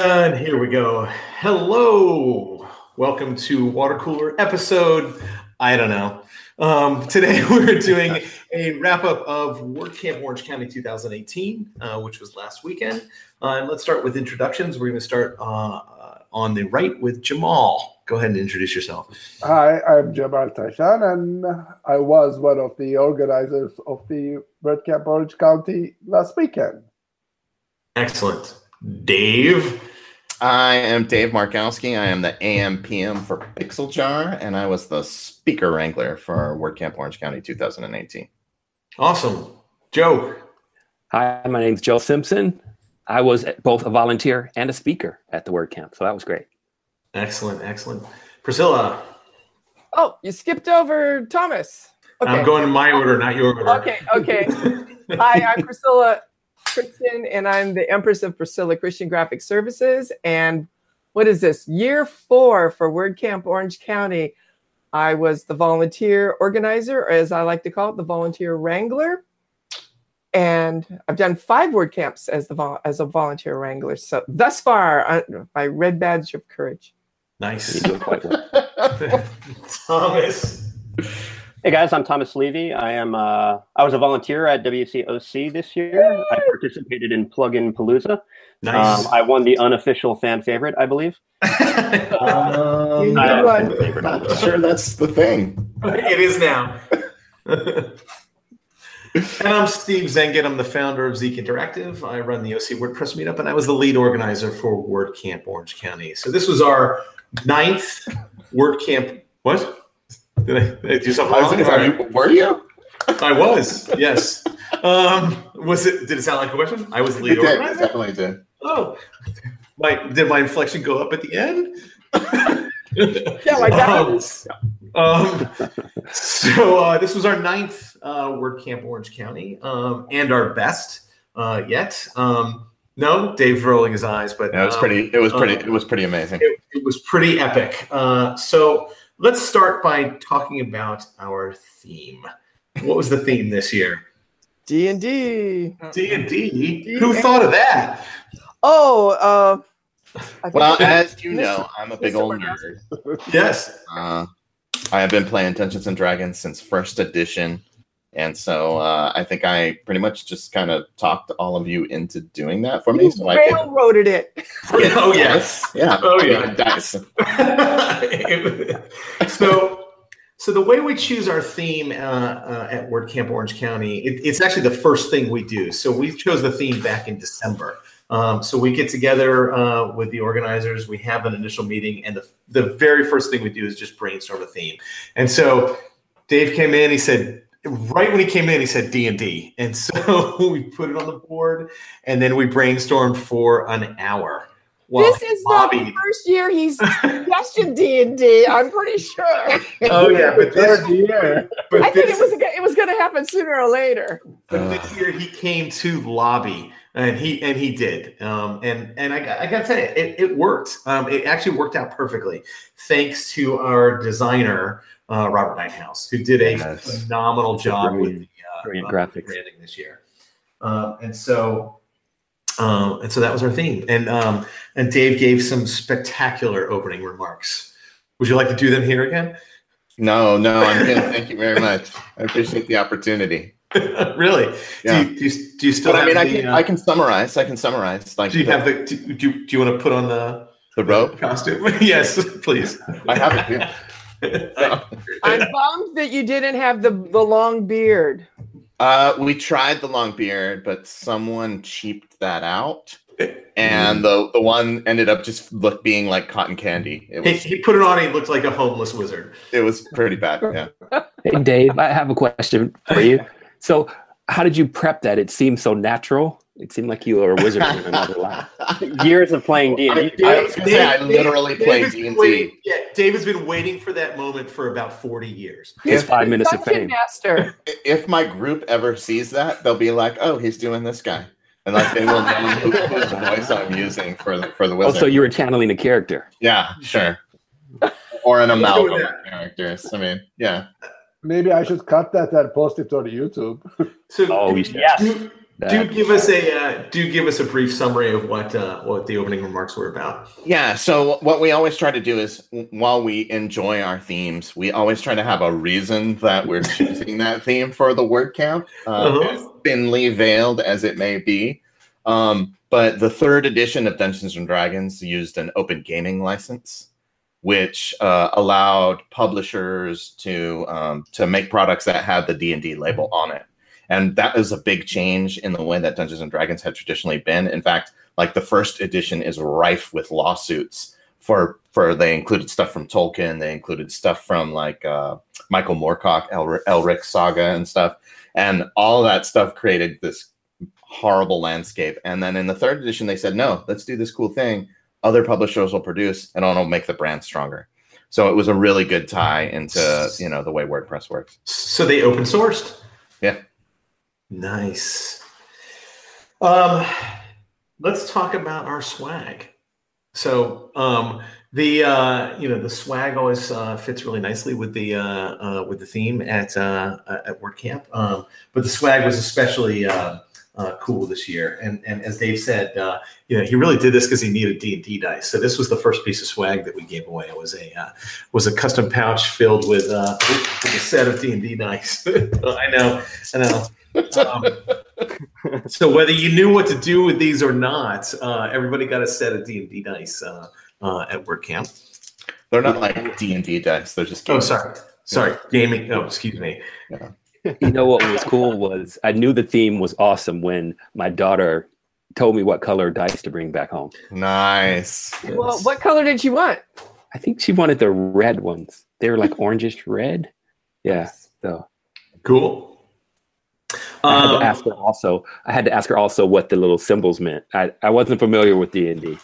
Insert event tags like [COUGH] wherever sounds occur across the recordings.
And here we go. Hello. Welcome to Water Cooler episode. I don't know. Um, [LAUGHS] today we're doing a wrap up of WordCamp Orange County 2018, uh, which was last weekend. Uh, and let's start with introductions. We're going to start uh, on the right with Jamal. Go ahead and introduce yourself. Hi, I'm Jamal Tashan, and I was one of the organizers of the WordCamp Orange County last weekend. Excellent. Dave. I am Dave Markowski. I am the AMPM for Pixel Jar, and I was the speaker wrangler for WordCamp Orange County 2018. Awesome. Joe. Hi, my name's Joe Simpson. I was both a volunteer and a speaker at the WordCamp, so that was great. Excellent, excellent. Priscilla. Oh, you skipped over Thomas. Okay. I'm going in my order, not your order. Okay, okay. Hi, I'm Priscilla Christian, and I'm the Empress of Priscilla Christian Graphic Services. And what is this? Year four for WordCamp Orange County. I was the volunteer organizer, or as I like to call it, the volunteer wrangler. And I've done five WordCamps as the as a volunteer wrangler. So thus far, I, my red badge of courage. Nice. [LAUGHS] Thomas. Hey guys, I'm Thomas Levy. I am uh, I was a volunteer at WCOC this year. I participated in Plug In Palooza. Nice. Um, I won the unofficial fan favorite, I believe. um, I'm not sure that's the thing. It is now. [LAUGHS] and I'm Steve Zeidan. I'm the founder of Zeek Interactive. I run the OC WordPress meetup, and I was the lead organizer for WordCamp Orange County. So this was our ninth WordCamp. What? Did I, did I do something wrong? You, were you? I was. Yes. Um, was it? Did it sound like a question? I was the lead it did, organizer. definitely did. Oh, my did my inflection go up at the end? yeah, like that. Um, um, so uh, this was our ninth uh, WordCamp Orange County, um, and our best uh, yet. Um, no, Dave's rolling his eyes, but yeah, it was um, pretty. It was pretty. it was pretty amazing. It, it was pretty epic. Uh, so let's start by talking about our theme. What was the theme this year? D and D. D and D. Who thought of that? Oh, uh, well, as you know, I'm a big old nerd. yes. Uh, I have been playing Dungeons and Dragons since first edition. And so uh, I think I pretty much just kind of talked all of you into doing that for me. You so I railroaded it. [LAUGHS] Oh yes, yeah, [LAUGHS] oh yeah, dice. [LAUGHS] so, so the way we choose our theme uh, uh, at WordCamp Orange County, it, it's actually the first thing we do. So we chose the theme back in December. Um, so we get together uh, with the organizers. We have an initial meeting, and the the very first thing we do is just brainstorm a theme. And so Dave came in. He said, right when he came in, he said D and D, and so [LAUGHS] we put it on the board, and then we brainstormed for an hour. this is not the first year he's [LAUGHS] suggested D and D. I'm pretty sure. Oh yeah, [LAUGHS] but this year, but I this, think it was it was going to happen sooner or later. But uh, this year he came to lobby, and he and he did, um, and and I, I got to tell you, it, it worked. Um, it actually worked out perfectly, thanks to our designer uh, Robert Nighthouse, who did a yes. phenomenal job with the uh, graphics branding this year. Um, and so, um, and so that was our theme. And um, and Dave gave some spectacular opening remarks. Would you like to do them here again? No, no, I'm good. Thank you very much. I appreciate the opportunity. [LAUGHS] really? Yeah. Do you, do you, do you still? But I mean, the, I can uh, I can summarize. I can summarize. Like, do you have the? Do, do, do you want to put on the the robe costume? [LAUGHS] yes, please. I have it. Yeah. [LAUGHS] I'm bummed that you didn't have the the long beard. Uh, we tried the long beard, but someone cheaped that out, and the the one ended up just look being like cotton candy. It was, he, he put it on. He looked like a homeless wizard. It was pretty bad. Yeah. [LAUGHS] hey, Dave, I have a question for you. So, how did you prep that? It seems so natural. It seemed like you were a wizard in another [LAUGHS] life. Years of playing D and D. I was gonna say I literally played D and D. Yeah, David's been waiting for that moment for about forty years. It's five minutes of fame. Master. If my group ever sees that, they'll be like, "Oh, he's doing this guy," and like they will know who, whose voice I'm using for the for the wizard. Oh, so you were channeling a character? Yeah, sure. Or an amalgam of characters. I mean, yeah. Maybe I should cut that and post it on YouTube. [LAUGHS] So, oh, yes. Do, do give us a uh, do give us a brief summary of what uh, what the opening remarks were about. Yeah. So what we always try to do is, while we enjoy our themes, we always try to have a reason that we're [LAUGHS] choosing that theme for the WordCamp, uh, uh-huh. thinly veiled as it may be. Um, but the third edition of Dungeons and Dragons used an open gaming license, which uh, allowed publishers to um, to make products that had the D and D label on it, and that is a big change in the way that Dungeons and Dragons had traditionally been. In fact, like the first edition is rife with lawsuits for for they included stuff from Tolkien, they included stuff from like uh, Michael Moorcock, Elric, Elric Saga, and stuff, and all that stuff created this horrible landscape. And then in the third edition, they said, no, let's do this cool thing. Other publishers will produce, and it'll make the brand stronger. So it was a really good tie into you know the way WordPress works. So they open sourced. Yeah. Nice. Um, let's talk about our swag. So um, the uh, you know the swag always uh, fits really nicely with the uh, uh with the theme at uh, at WordCamp. Um, but the swag was especially uh, uh, cool this year. And and as Dave said, uh, you know, he really did this because he needed D and D dice. So this was the first piece of swag that we gave away. It was a uh, was a custom pouch filled with, uh, with a set of D and D dice. [LAUGHS] I know, I know. Um, so whether you knew what to do with these or not, uh, everybody got a set of D and D dice uh, uh, at WordCamp. They're not like D and D dice. They're just. Oh, sorry, sorry, gaming. Oh, excuse me. Yeah you know what was cool was I knew the theme was awesome when my daughter told me what color dice to bring back home. Nice. Well, what color did she want? I think she wanted the red ones. They were like orangish red. Yeah. So cool. I had to um, ask her also. I had to ask her also what the little symbols meant. I, I wasn't familiar with D and D.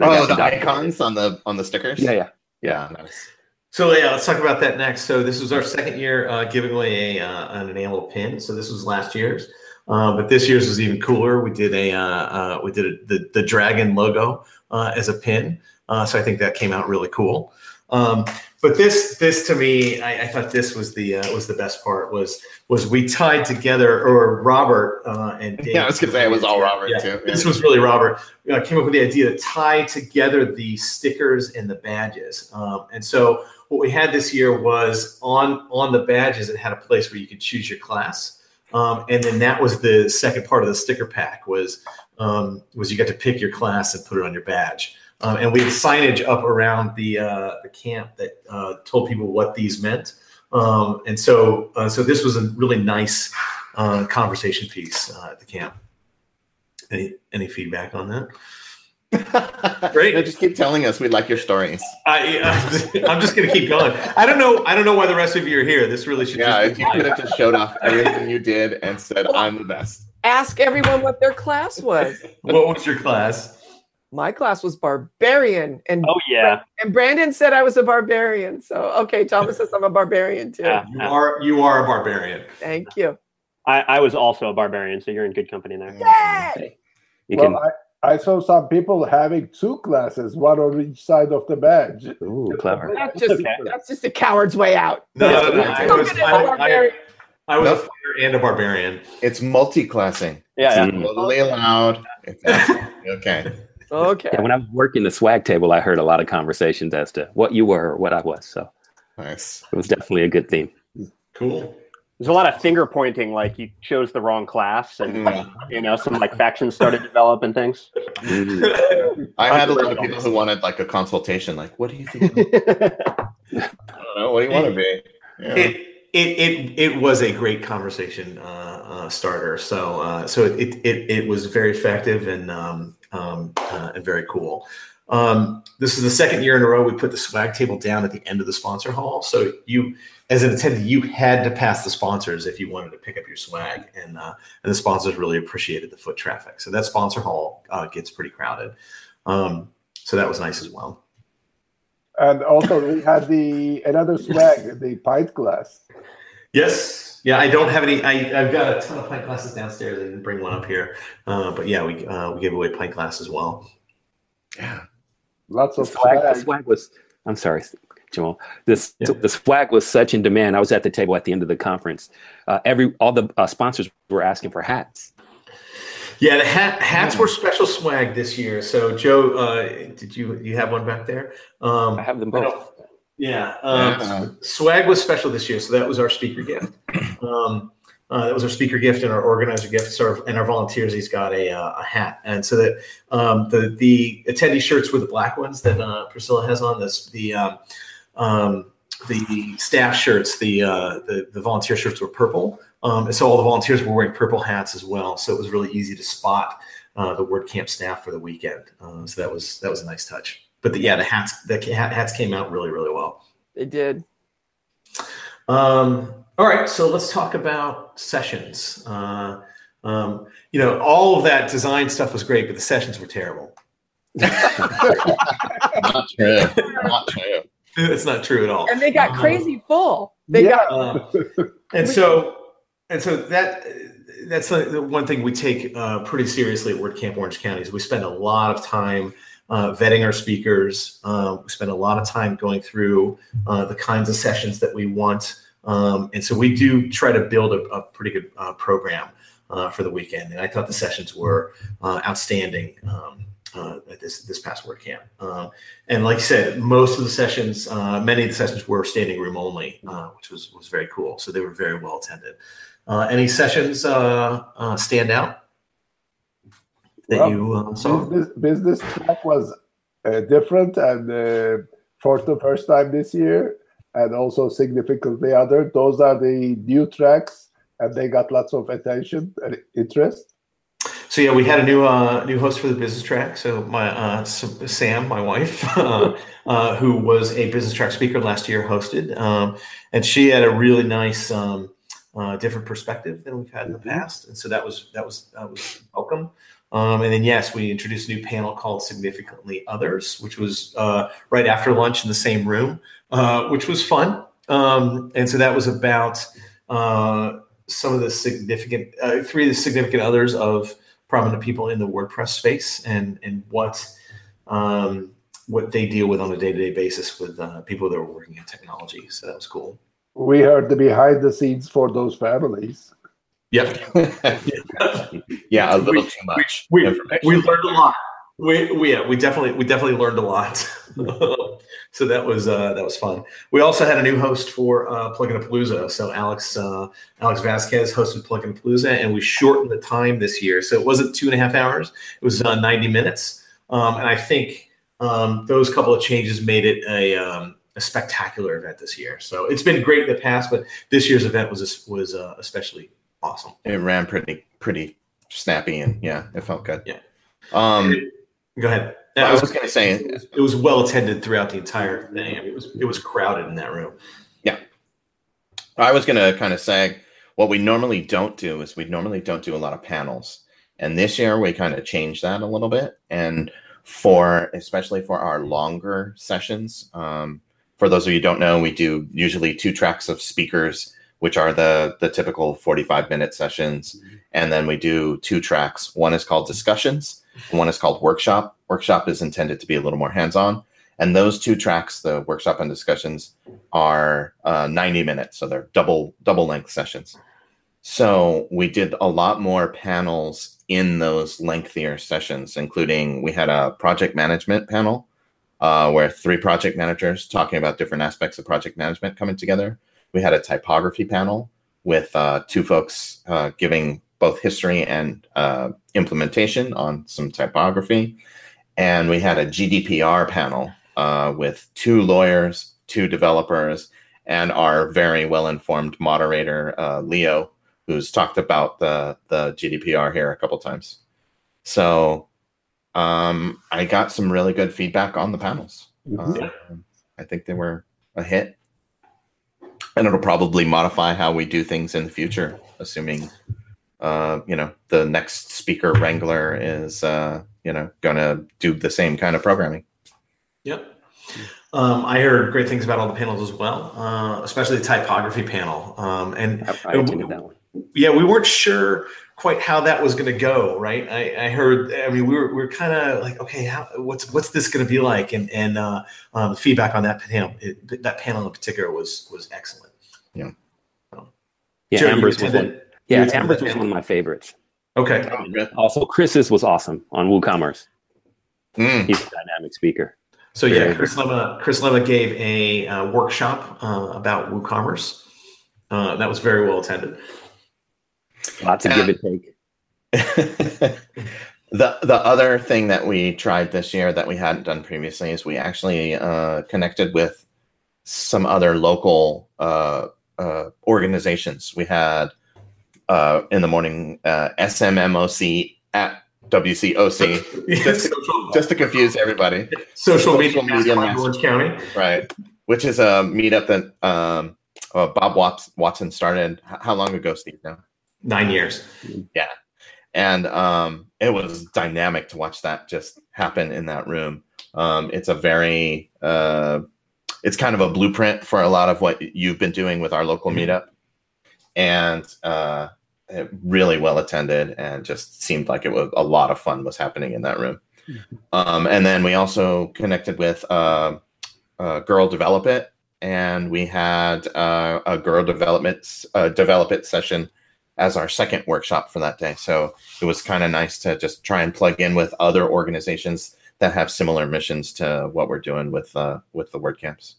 Oh, the icons on the on the stickers. Yeah, yeah, yeah. yeah nice. So yeah, let's talk about that next. So this was our second year uh, giving away a, uh, an enamel pin. So this was last year's, uh, but this year's was even cooler. We did a uh, uh, we did a, the the dragon logo uh, as a pin. so I think that came out really cool. Um, but this this to me, I, I thought this was the uh, was the best part was was we tied together or Robert uh, and [LAUGHS] Dave yeah, I was gonna say it was all Robert yeah, too. Yeah. This was really Robert. I came up with the idea to tie together the stickers and the badges, um, and so what we had this year was on on the badges it had a place where you could choose your class um, and then that was the second part of the sticker pack was um, was you got to pick your class and put it on your badge um, and we had signage up around the uh, the camp that uh, told people what these meant um, and so uh, so this was a really nice uh, conversation piece uh, at the camp any any feedback on that [LAUGHS] Great. No, just keep telling us. We like your stories. I, I [LAUGHS] am just gonna keep going. I don't know. I don't know why the rest of you are here. This really should. Yeah, if you could have just showed off everything you did and said, "I'm the best." Ask everyone what their class was. what was your class? My class was barbarian, and oh yeah, and Brandon said I was a barbarian. So okay, Thomas says I'm a barbarian too. Yeah, you are. You are a barbarian. Thank you. I, I was also a barbarian, so you're in good company there. Yay! You well, can... I, I saw some people having two classes, one on each side of the badge. Ooh, clever. That's just, okay. that's just a coward's way out. No, no, no, I was, I, I, I was a fighter and a barbarian. It's multi-classing. Yeah, it's yeah. totally allowed. okay. Okay. Yeah, when I was working the swag table, I heard a lot of conversations as to what you were or what I was. So nice. It was definitely a good theme. Cool there's a lot of finger pointing, like you chose the wrong class, and mm-hmm. you know some like factions started developing things. Mm-hmm. I had a lot of people who wanted like a consultation, like, "What do you think?" [LAUGHS] I don't know. What do you want to be? Yeah. It, it it it was a great conversation uh, uh, starter. So uh, so it, it it was very effective and um, um, uh, and very cool. Um, this is the second year in a row we put the swag table down at the end of the sponsor hall. So you as an attendee, you had to pass the sponsors if you wanted to pick up your swag, and uh, and the sponsors really appreciated the foot traffic. So that sponsor hall uh, gets pretty crowded. Um, so that was nice as well. And also, we had the another swag, the pint glass. Yes, yeah. I don't have any. I, have got a ton of pint glasses downstairs. I didn't bring one up here, uh, but yeah, we uh, we gave away pint glass as well. Yeah, lots of swag. swag. The swag was. I'm sorry, Jamal. This yeah. the swag was such in demand. I was at the table at the end of the conference. Uh, every all the uh, sponsors were asking for hats. Yeah, the hat, hats were special swag this year. So, Joe, uh, did you you have one back there? Um, I have them both. Yeah, um, yeah, swag was special this year, so that was our speaker gift. Um, uh, that was our speaker gift and our organizer gift. So, and our volunteers, he's got a, uh, a hat, and so that um, the the attendee shirts were the black ones that uh, Priscilla has on. This the um, um, the staff shirts, the, uh, the the volunteer shirts were purple, um, and so all the volunteers were wearing purple hats as well. So it was really easy to spot uh, the WordCamp staff for the weekend. Uh, so that was that was a nice touch. But the, yeah, the hats the hats came out really really well. They did. Um, all right, so let's talk about sessions. Uh, um, you know, all of that design stuff was great, but the sessions were terrible. Not true. Not true. It's not true at all. And they got crazy full. They yeah. got. Uh, and so, and so that that's the, one thing we take uh, pretty seriously at WordCamp Orange County is we spend a lot of time uh, vetting our speakers. Uh, we spend a lot of time going through uh, the kinds of sessions that we want. Um, and so we do try to build a, a pretty good uh, program uh, for the weekend. And I thought the sessions were uh, outstanding um, uh, at this this past WordCamp. Um, and like I said, most of the sessions, uh, many of the sessions were standing room only, uh, which was was very cool. So they were very well attended. any sessions stand out that well, you saw? Business, business track was different and for the first time this year and also significantly other. Those are the new tracks, and they got lots of attention and interest. So yeah, we had a new uh, new host for the business track. So my uh, Sam, my wife, [LAUGHS] uh, uh, who was a business track speaker last year, hosted, um, and she had a really nice, um, uh, different perspective than we've had in the mm-hmm. past, and so that was that was that was welcome. Um, and then, yes, we introduced a new panel called Significantly Others, which was uh, right after lunch in the same room, uh, which was fun. Um, and so that was about uh, some of the significant, uh, three of the significant others of prominent people in the WordPress space and, and what, um, what they deal with on a day to day basis with uh, people that are working in technology. So that was cool. We heard the behind the scenes for those families. Yep. [LAUGHS] yeah, a little we, too much. We, we, we, learned a lot. We, we yeah, we definitely we definitely learned a lot. [LAUGHS] so that was uh, that was fun. We also had a new host for uh, Plugin Palooza. So Alex uh, Alex Vasquez hosted Plugin a Palooza, and we shortened the time this year. So it wasn't two and a half hours; it was uh, ninety minutes. Um, and I think um, those couple of changes made it a um, a spectacular event this year. So it's been great in the past, but this year's event was was uh, especially awesome. It ran pretty pretty snappy and yeah, it felt good. Yeah. Um, go ahead. I was, was going to say it was well attended throughout the entire thing. it was it was crowded in that room. Yeah. I was going to kind of say what we normally don't do is we normally don't do a lot of panels. And this year we kind of changed that a little bit. And for especially for our longer sessions, um, for those of you who don't know, we do usually two tracks of speakers which are the the typical 45 minute sessions mm-hmm. And then we do two tracks. One is called discussions one is called workshop. Workshop is intended to be a little more hands-on. And those two tracks the workshop and discussions are uh, 90 minutes. So they're double double length sessions. So we did a lot more panels in those lengthier sessions including we had a project management panel uh, where three project managers talking about different aspects of project management coming together. We had a typography panel with uh, two folks uh, giving both history and uh, implementation on some typography. And we had a GDPR panel uh, with two lawyers, two developers, and our very well informed moderator, uh, Leo, who's talked about the, the GDPR here a couple times. So um, I got some really good feedback on the panels. Mm-hmm. Um, I think they were a hit and it'll probably modify how we do things in the future, assuming uh, you know the next speaker wrangler is uh, you know going to do the same kind of programming. Yep. Um, I heard great things about all the panels as well, uh, especially the typography panel. Um, and I, I yeah, we weren't sure quite how that was going to go. Right. I, I, heard. I mean, we were we are kind of like, okay, how, what's what's this going to be like? And and uh, um, the feedback on that panel, it, that panel in particular, was was excellent. Yeah. yeah, Amber's was one. Yeah, Amber's was one of my favorites. Okay. Also, Chris's was awesome on WooCommerce. Mm. He's a dynamic speaker. So yeah, Chris Lema, Chris Lema gave a uh, workshop uh, about WooCommerce. Uh, that was very well attended. Lots of give and take. [LAUGHS] the the other thing that we tried this year that we hadn't done previously is we actually uh, connected with some other local uh, uh, organizations. We had uh, in the morning uh, SMMOC at WCOC, [LAUGHS] just, just, to confuse everybody. Social, Social media, media Orange County, right? Which is a meetup that um, uh, Bob Watson started. How long ago, Steve? Now nine years. Yeah, and um, it was dynamic to watch that just happen in that room. Um, it's a very uh, it's kind of a blueprint for a lot of what you've been doing with our local mm-hmm. meetup, and uh, really well attended, and just seemed like it was a lot of fun was happening in that room. Mm-hmm. Um, and then we also connected with uh, uh, Girl Develop It, and we had uh, a Girl Development uh, Develop It session as our second workshop for that day. So it was kind of nice to just try and plug in with other organizations that have similar missions to what we're doing with uh, with the WordCamps.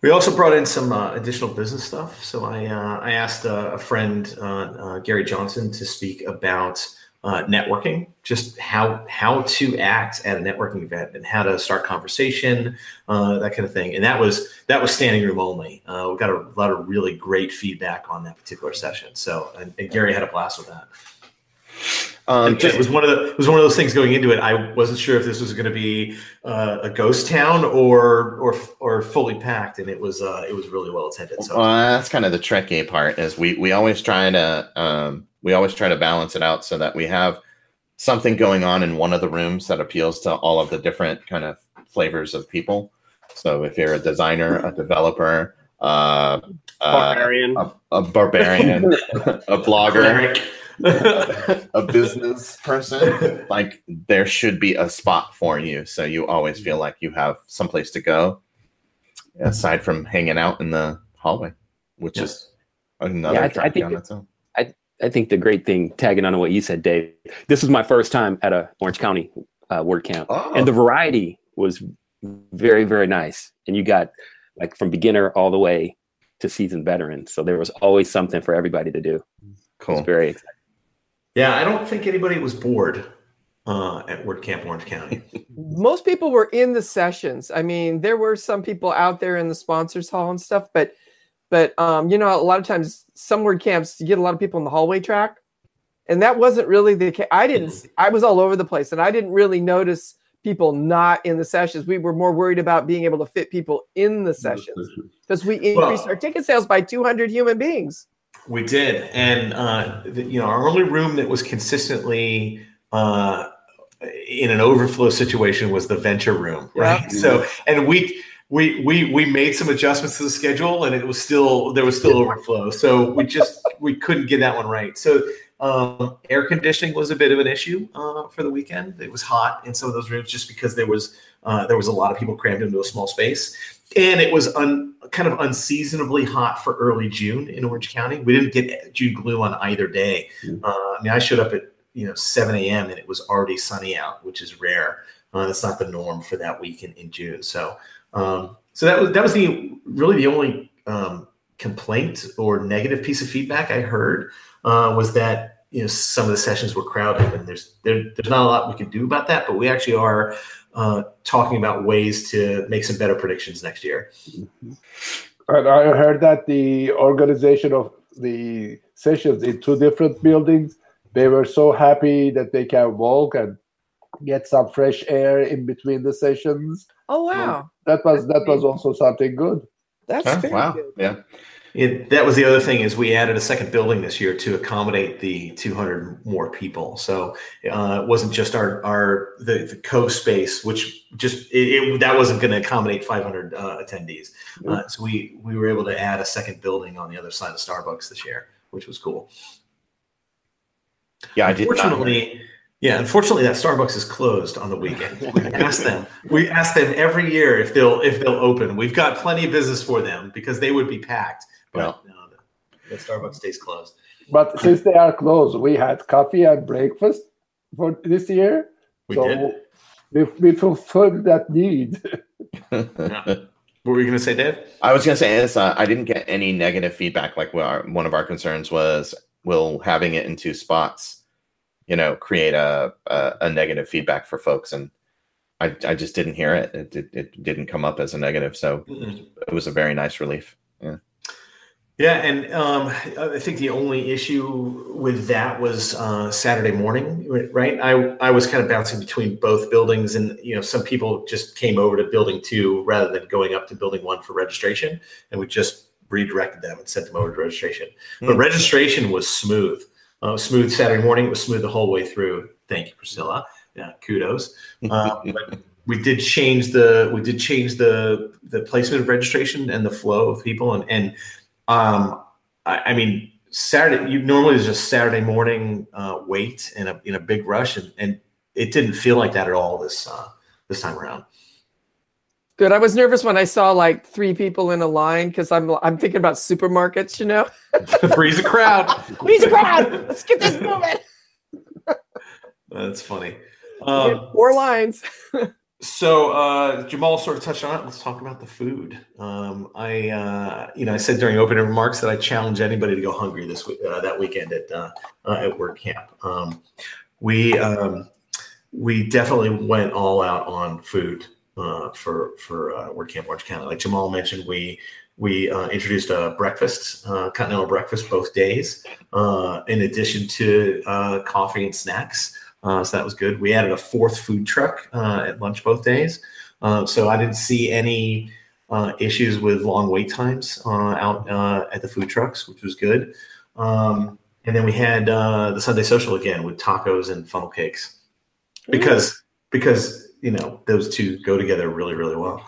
We also brought in some uh, additional business stuff. So I uh, I asked uh, a friend uh, uh, Gary Johnson to speak about networking, just how how to act at a networking event and how to start conversation, that kind of thing. And that was that was standing room only. we got a lot of really great feedback on that particular session. So and, and Gary had a blast with that. Um, just, it was one of the it was one of those things going into it. I wasn't sure if this was going to be uh, a ghost town or or or fully packed, and it was uh, it was really well attended. So well, that's kind of the tricky part. Is we we always try to um, we always try to balance it out so that we have something going on in one of the rooms that appeals to all of the different kind of flavors of people. So if you're a designer, a developer, uh, barbarian, uh, a, a, barbarian, [LAUGHS] a blogger [LAUGHS] a business person, like there should be a spot for you. So you always feel like you have someplace to go aside from hanging out in the hallway, which yes. is another yeah, I, I think, on its own. I, I think the great thing, tagging on to what you said, Dave, this was my first time at a Orange County uh, WordCamp. Oh. And the variety was very, very nice. And you got like from beginner all the way to seasoned veterans. So there was always something for everybody to do. Cool. It's very exciting. Yeah, I don't think anybody was bored uh, at WordCamp Orange County. [LAUGHS] Most people were in the sessions. I mean, there were some people out there in the sponsors hall and stuff, but but um, you know, a lot of times some WordCamps you get a lot of people in the hallway track, and that wasn't really the case. I didn't. Mm. I was all over the place, and I didn't really notice people not in the sessions. We were more worried about being able to fit people in the sessions because we increased well, our ticket sales by 200 human beings. We did, and uh, the, you know, our only room that was consistently uh, in an overflow situation was the venture room, right? Yeah. So, and we we we we made some adjustments to the schedule, and it was still there was still overflow. So we just we couldn't get that one right. So um, air conditioning was a bit of an issue uh, for the weekend. It was hot in some of those rooms just because there was uh, there was a lot of people crammed into a small space and it was un, kind of unseasonably hot for early June in Orange County. We didn't get June gloom on either day. Mm-hmm. Uh, I mean, I showed up at you know 7 a.m. and it was already sunny out, which is rare. Uh, that's not the norm for that week in, in June. So, um, so that was that was the really the only um, complaint or negative piece of feedback I heard uh, was that you know some of the sessions were crowded, and there's there, there's not a lot we can do about that. But we actually are uh, talking about ways to make some better predictions next year. And I heard that the organization of the sessions in two different buildings, they were so happy that they can walk and get some fresh air in between the sessions. Oh wow! So that was that was also something good. That's huh? wow. Good. Yeah. It, that was the other thing is we added a second building this year to accommodate the 200 more people. So uh, it wasn't just our our the, the co space, which just it, it, that wasn't going to accommodate 500 uh, attendees. Uh, so we we were able to add a second building on the other side of Starbucks this year, which was cool. Yeah, I did. Unfortunately, yeah, unfortunately, that Starbucks is closed on the weekend. [LAUGHS] We ask them. We ask them every year if they'll if they'll open. We've got plenty of business for them because they would be packed well, no, the, the Starbucks stays closed. but [LAUGHS] since they are closed, we had coffee and breakfast for this year. We so did. We, we fulfilled that need. [LAUGHS] What were you going to say, Dave? I was going to say is uh, I didn't get any negative feedback. Like our, one of our concerns was will having it in two spots, you know, create a a, a negative feedback for folks, and I I just didn't hear it. It, it, it didn't come up as a negative, so Mm-mm. it was a very nice relief. Yeah. Yeah, and um, I think the only issue with that was uh, Saturday morning, right? I I was kind of bouncing between both buildings, and you know, some people just came over to building two rather than going up to building one for registration, and we just redirected them and sent them over to registration. But Hmm. registration was smooth, uh, smooth Saturday morning. It was smooth the whole way through. Thank you, Priscilla. Yeah, kudos. Um, [LAUGHS] but we did change the we did change the the placement of registration and the flow of people, and and um, I, I mean, Saturday. You normally there's just Saturday morning uh, wait in a in a big rush, and, and it didn't feel like that at all this uh, this time around. Good. I was nervous when I saw like three people in a line because I'm I'm thinking about supermarkets, you know. [LAUGHS] [LAUGHS] Freeze a crowd. Freeze a crowd. Let's get this [LAUGHS] moving. That's funny. Um, Four lines. So uh, Jamal sort of touched on it. Let's talk about the food. Um, I, uh, you know, I said during opening remarks that I challenge anybody to go hungry this week, uh, that weekend at uh, uh, at WordCamp. Um, we um, we definitely went all out on food uh, for for WordCamp Orange County. Like Jamal mentioned, we we introduced a breakfast, continental breakfast, both days, in addition to coffee and snacks. Uh, so that was good. We added a fourth food truck uh, at lunch both days. Uh, so I didn't see any uh, issues with long wait times uh, out uh, at the food trucks, which was good. Um, and then we had uh, the Sunday social again with tacos and funnel cakes because because you know those two go together really really well.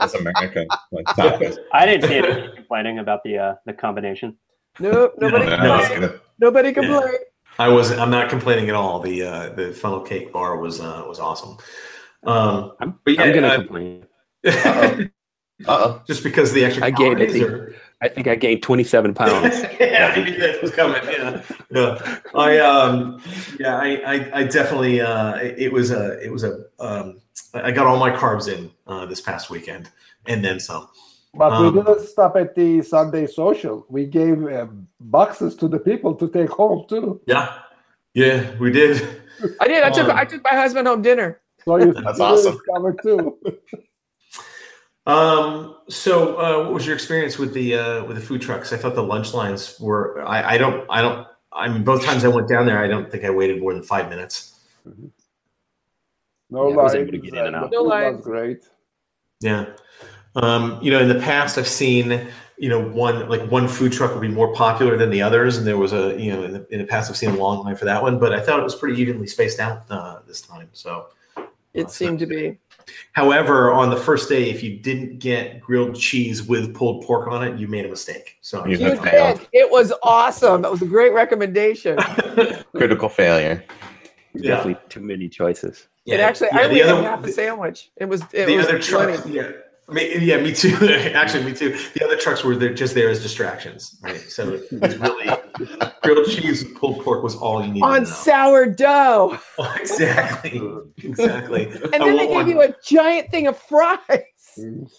That's America. Like tacos. I didn't see any complaining about the uh, the combination. No, nobody, No, Yeah, no. complained. nobody complained. I was I'm not complaining at all. The uh, the funnel cake bar was uh, was awesome. Um, I'm, but yeah, I'm gonna uh, complain. Uh-oh. [LAUGHS] just because of the extra I gained, I think, or- I think I gained 27 pounds. [LAUGHS] yeah, I knew that was coming. Yeah, yeah. I um, yeah, I, I, I definitely. Uh, it it was a, it was a. Um, I got all my carbs in uh, this past weekend, and then some. But Um, we didn't stop at the Sunday social. We gave um, boxes to the people to take home too. Yeah, yeah, we did. I did. I took Um, I took my husband home dinner. So you That's awesome. Covered too. [LAUGHS] Um, so, uh, what was your experience with the uh, with the food trucks? I thought the lunch lines were. I, I don't. I don't. I mean, both times I went down there, I don't think I waited more than five minutes. No Yeah, I was able to get in and out. No food lines. Was great. Yeah. Um, you know, in the past, I've seen you know one like one food truck would be more popular than the others, and there was a you know in the, in the past I've seen a long line for that one, but I thought it was pretty evenly spaced out uh, this time. So, It seemed to be. however, on the first day, if you didn't get grilled cheese with pulled pork on it, you made a mistake. So You You failed. did. It was awesome. That was a great recommendation. [LAUGHS] Critical failure. yeah. Definitely too many choices. Yeah. It actually, Yeah, I only the had other- half a sandwich. It was. It the was other plenty. yeah, me, yeah, me too. [LAUGHS] Actually, me too. The other trucks were there, just there as distractions, right? So it was really [LAUGHS] grilled cheese, and pulled pork was all you needed on to know. sourdough, [LAUGHS] exactly, exactly. and then they gave one. you a giant thing of fries.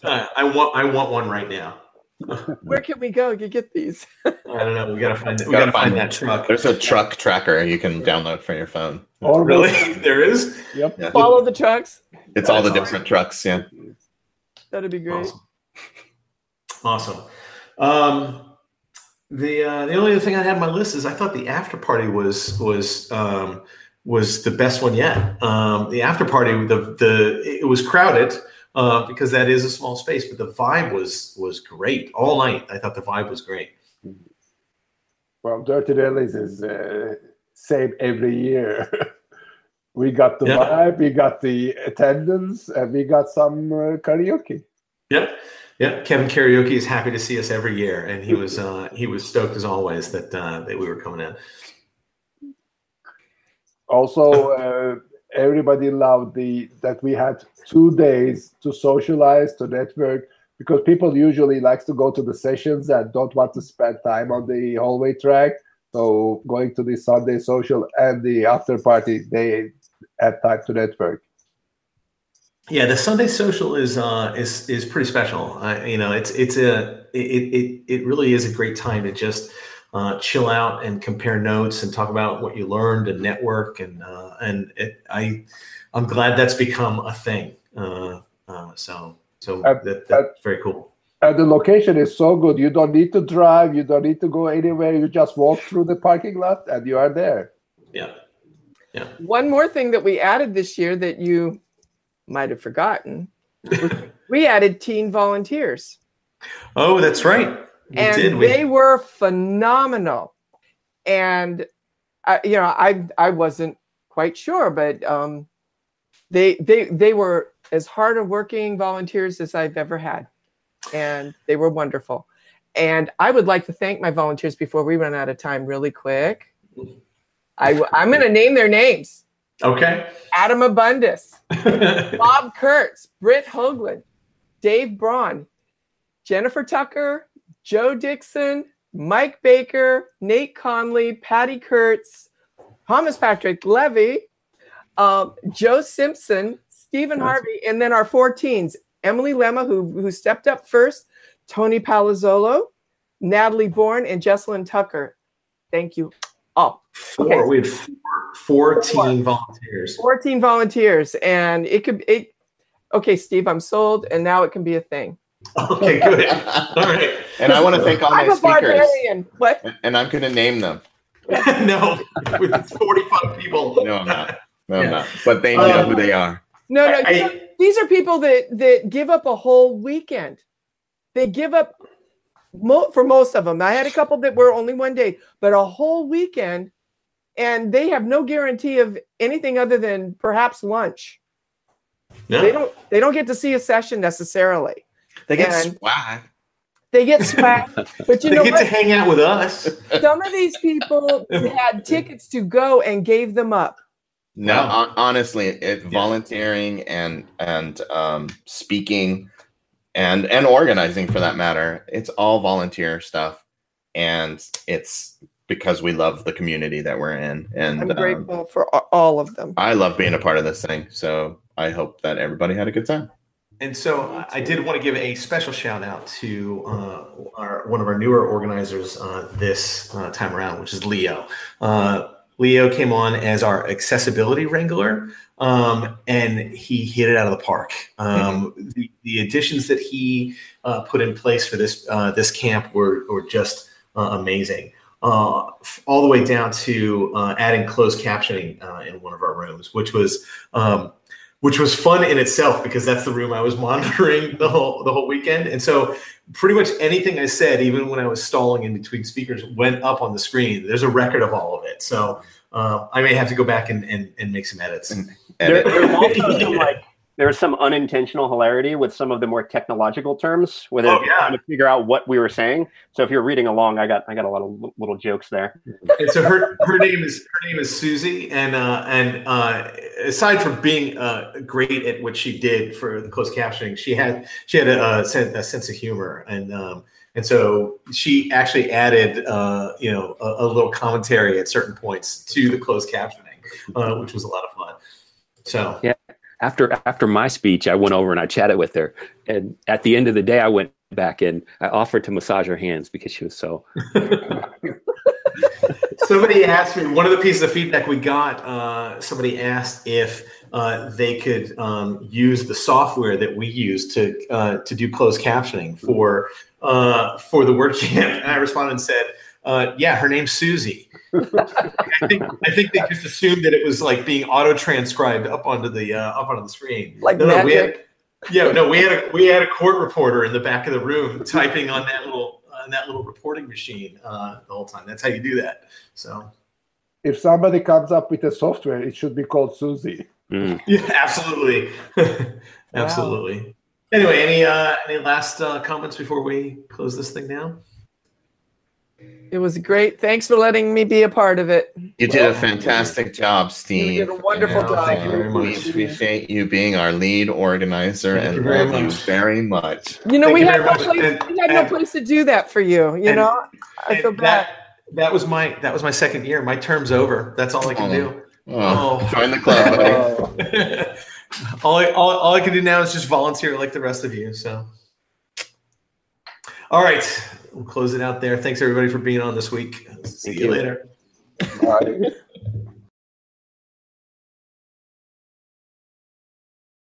Uh, I want, I want one right now. Where can we go to get these? I don't know. We gotta find, we Gotta gotta find find that truck. There's a truck tracker you can download for your phone. Oh, Really, there is. Yep. Yeah. Follow the trucks. It's all the That's different trucks. Yeah. That'd be great. Awesome. Awesome. Um, the uh, the only other thing I had on my list is I thought the after party was was um, was the best one yet. Um, the after party, the the it was crowded uh, because that is a small space, but the vibe was was great all night. I thought the vibe was great. Well, Dirty Dailies is uh, same every year. [LAUGHS] we got the Yeah. vibe, we got the attendance, and we got some uh, karaoke. Yep. Yep. Kevin Karaoke is happy to see us every year, and he was uh, he was stoked as always that uh, that we were coming in. Also, uh, everybody loved the that we had two days to socialize, to network because people usually likes to go to the sessions and don't want to spend time on the hallway track. So going to the Sunday social and the after party, they have time to network. Yeah, the Sunday social is uh, is is pretty special. Uh, you know, it's it's a it, it it really is a great time to just uh, chill out and compare notes and talk about what you learned and network and uh, and it, I I'm glad that's become a thing. Uh, uh, so so that, that's very cool. And the location is so good. You don't need to drive. You don't need to go anywhere. You just walk through the parking lot and you are there. Yeah. Yeah. One more thing that we added this year that you might have forgotten. [LAUGHS] we added teen volunteers. Oh, that's right. We and did. they were phenomenal. And I, you know, I I wasn't quite sure, but um, they they they were as hard a working volunteers as I've ever had, and they were wonderful. And I would like to thank my volunteers before we run out of time, really quick. I I'm going to name their names. Okay. Adam Abundis, [LAUGHS] Bob Kurtz, Britt Hoagland, Dave Braun, Jennifer Tucker, Joe Dixon, Mike Baker, Nate Conley, Patty Kurtz, Thomas Patrick Levy, um, Joe Simpson, Stephen Harvey, and then our four teens Emily Lemma, who, who stepped up first, Tony Palazzolo, Natalie Bourne, and Jesselyn Tucker. Thank you all. Four. Okay. We had four, 14 four. volunteers. 14 volunteers. And it could, it, okay, Steve, I'm sold. And now it can be a thing. Okay, good. [LAUGHS] All right. And I want to [LAUGHS] thank all my I'm speakers. Barbarian. What? And I'm going to name them. [LAUGHS] no, with 45 people. No, I'm not. No, yeah. I'm not. But they know um, who they are. No, no. I, these are people that that give up a whole weekend. They give up mo- for most of them. I had a couple that were only one day, but a whole weekend, and they have no guarantee of anything other than perhaps lunch. No. They don't. They don't get to see a session necessarily. They get and swag. They get swag, [LAUGHS] but you they know get what? to hang out with us. Some of these people [LAUGHS] had tickets to go and gave them up. No, wow. honestly, it, yeah. volunteering and and um, speaking and and organizing for that matter, it's all volunteer stuff, and it's because we love the community that we're in. And I'm grateful um, for all of them. I love being a part of this thing, so I hope that everybody had a good time. And so I did want to give a special shout out to uh, our, one of our newer organizers uh, this uh, time around, which is Leo. Uh, Leo came on as our accessibility wrangler, um, and he hit it out of the park. Um, mm-hmm. the, the, additions that he uh, put in place for this uh, this camp were, were just amazing. all the way down to adding closed captioning in one of our rooms, which was um, which was fun in itself because that's the room I was [LAUGHS] monitoring the whole the whole weekend. And so pretty much anything I said, even when I was stalling in between speakers, went up on the screen. There's a record of all of it. So uh, I may have to go back and, and, and make some edits. There, there's also [LAUGHS] some like there's some unintentional hilarity with some of the more technological terms where they're oh, yeah. trying to figure out what we were saying. So if you're reading along, I got I got a lot of little jokes there. And so her her name is her name is Susie, and uh, and uh, aside from being uh, great at what she did for the closed captioning, she had she had a, a, sense of humor, and um, and so she actually added uh, you know a, a, little commentary at certain points to the closed captioning, uh, which was a lot of fun. So yeah after after my speech, I went over and I chatted with her. And at the end of the day, I went back and I offered to massage her hands because she was so. [LAUGHS] somebody asked me one of the pieces of feedback we got. Uh, somebody asked if uh, they could um, use the software that we use to uh, to do closed captioning for uh, for the WordCamp, and I responded and said, uh, "Yeah, her name's Susie." I think I think they just assumed that it was like being auto transcribed up onto the uh, up onto the screen. Like no, magic. No, we had, yeah, no, we had a we had a court reporter in the back of the room typing on that little on that little reporting machine uh, the whole time. That's how you do that. So, if somebody comes up with a software, it should be called Susie. Mm. [LAUGHS] Yeah, absolutely, [LAUGHS] absolutely. Wow. Anyway, any uh, any last uh, comments before we close this thing down? It was great. Thanks for letting me be a part of it. You did a fantastic job, Steve. You did a wonderful job. Thank you very We much. appreciate you being our lead organizer Thank and you very love you much. very much. You know, Thank we you had no much. place. And- we had no and- place to do that for you. You and- know, I feel bad. that that was my that was my second year. My term's over. That's all I can do. Oh, Oh. Join the club, buddy. [LAUGHS] [LAUGHS] All, I, all, all I can do now is just volunteer like the rest of you. So, all right, we'll close it out there. Thanks everybody for being on this week. See Thank you you. later. bye.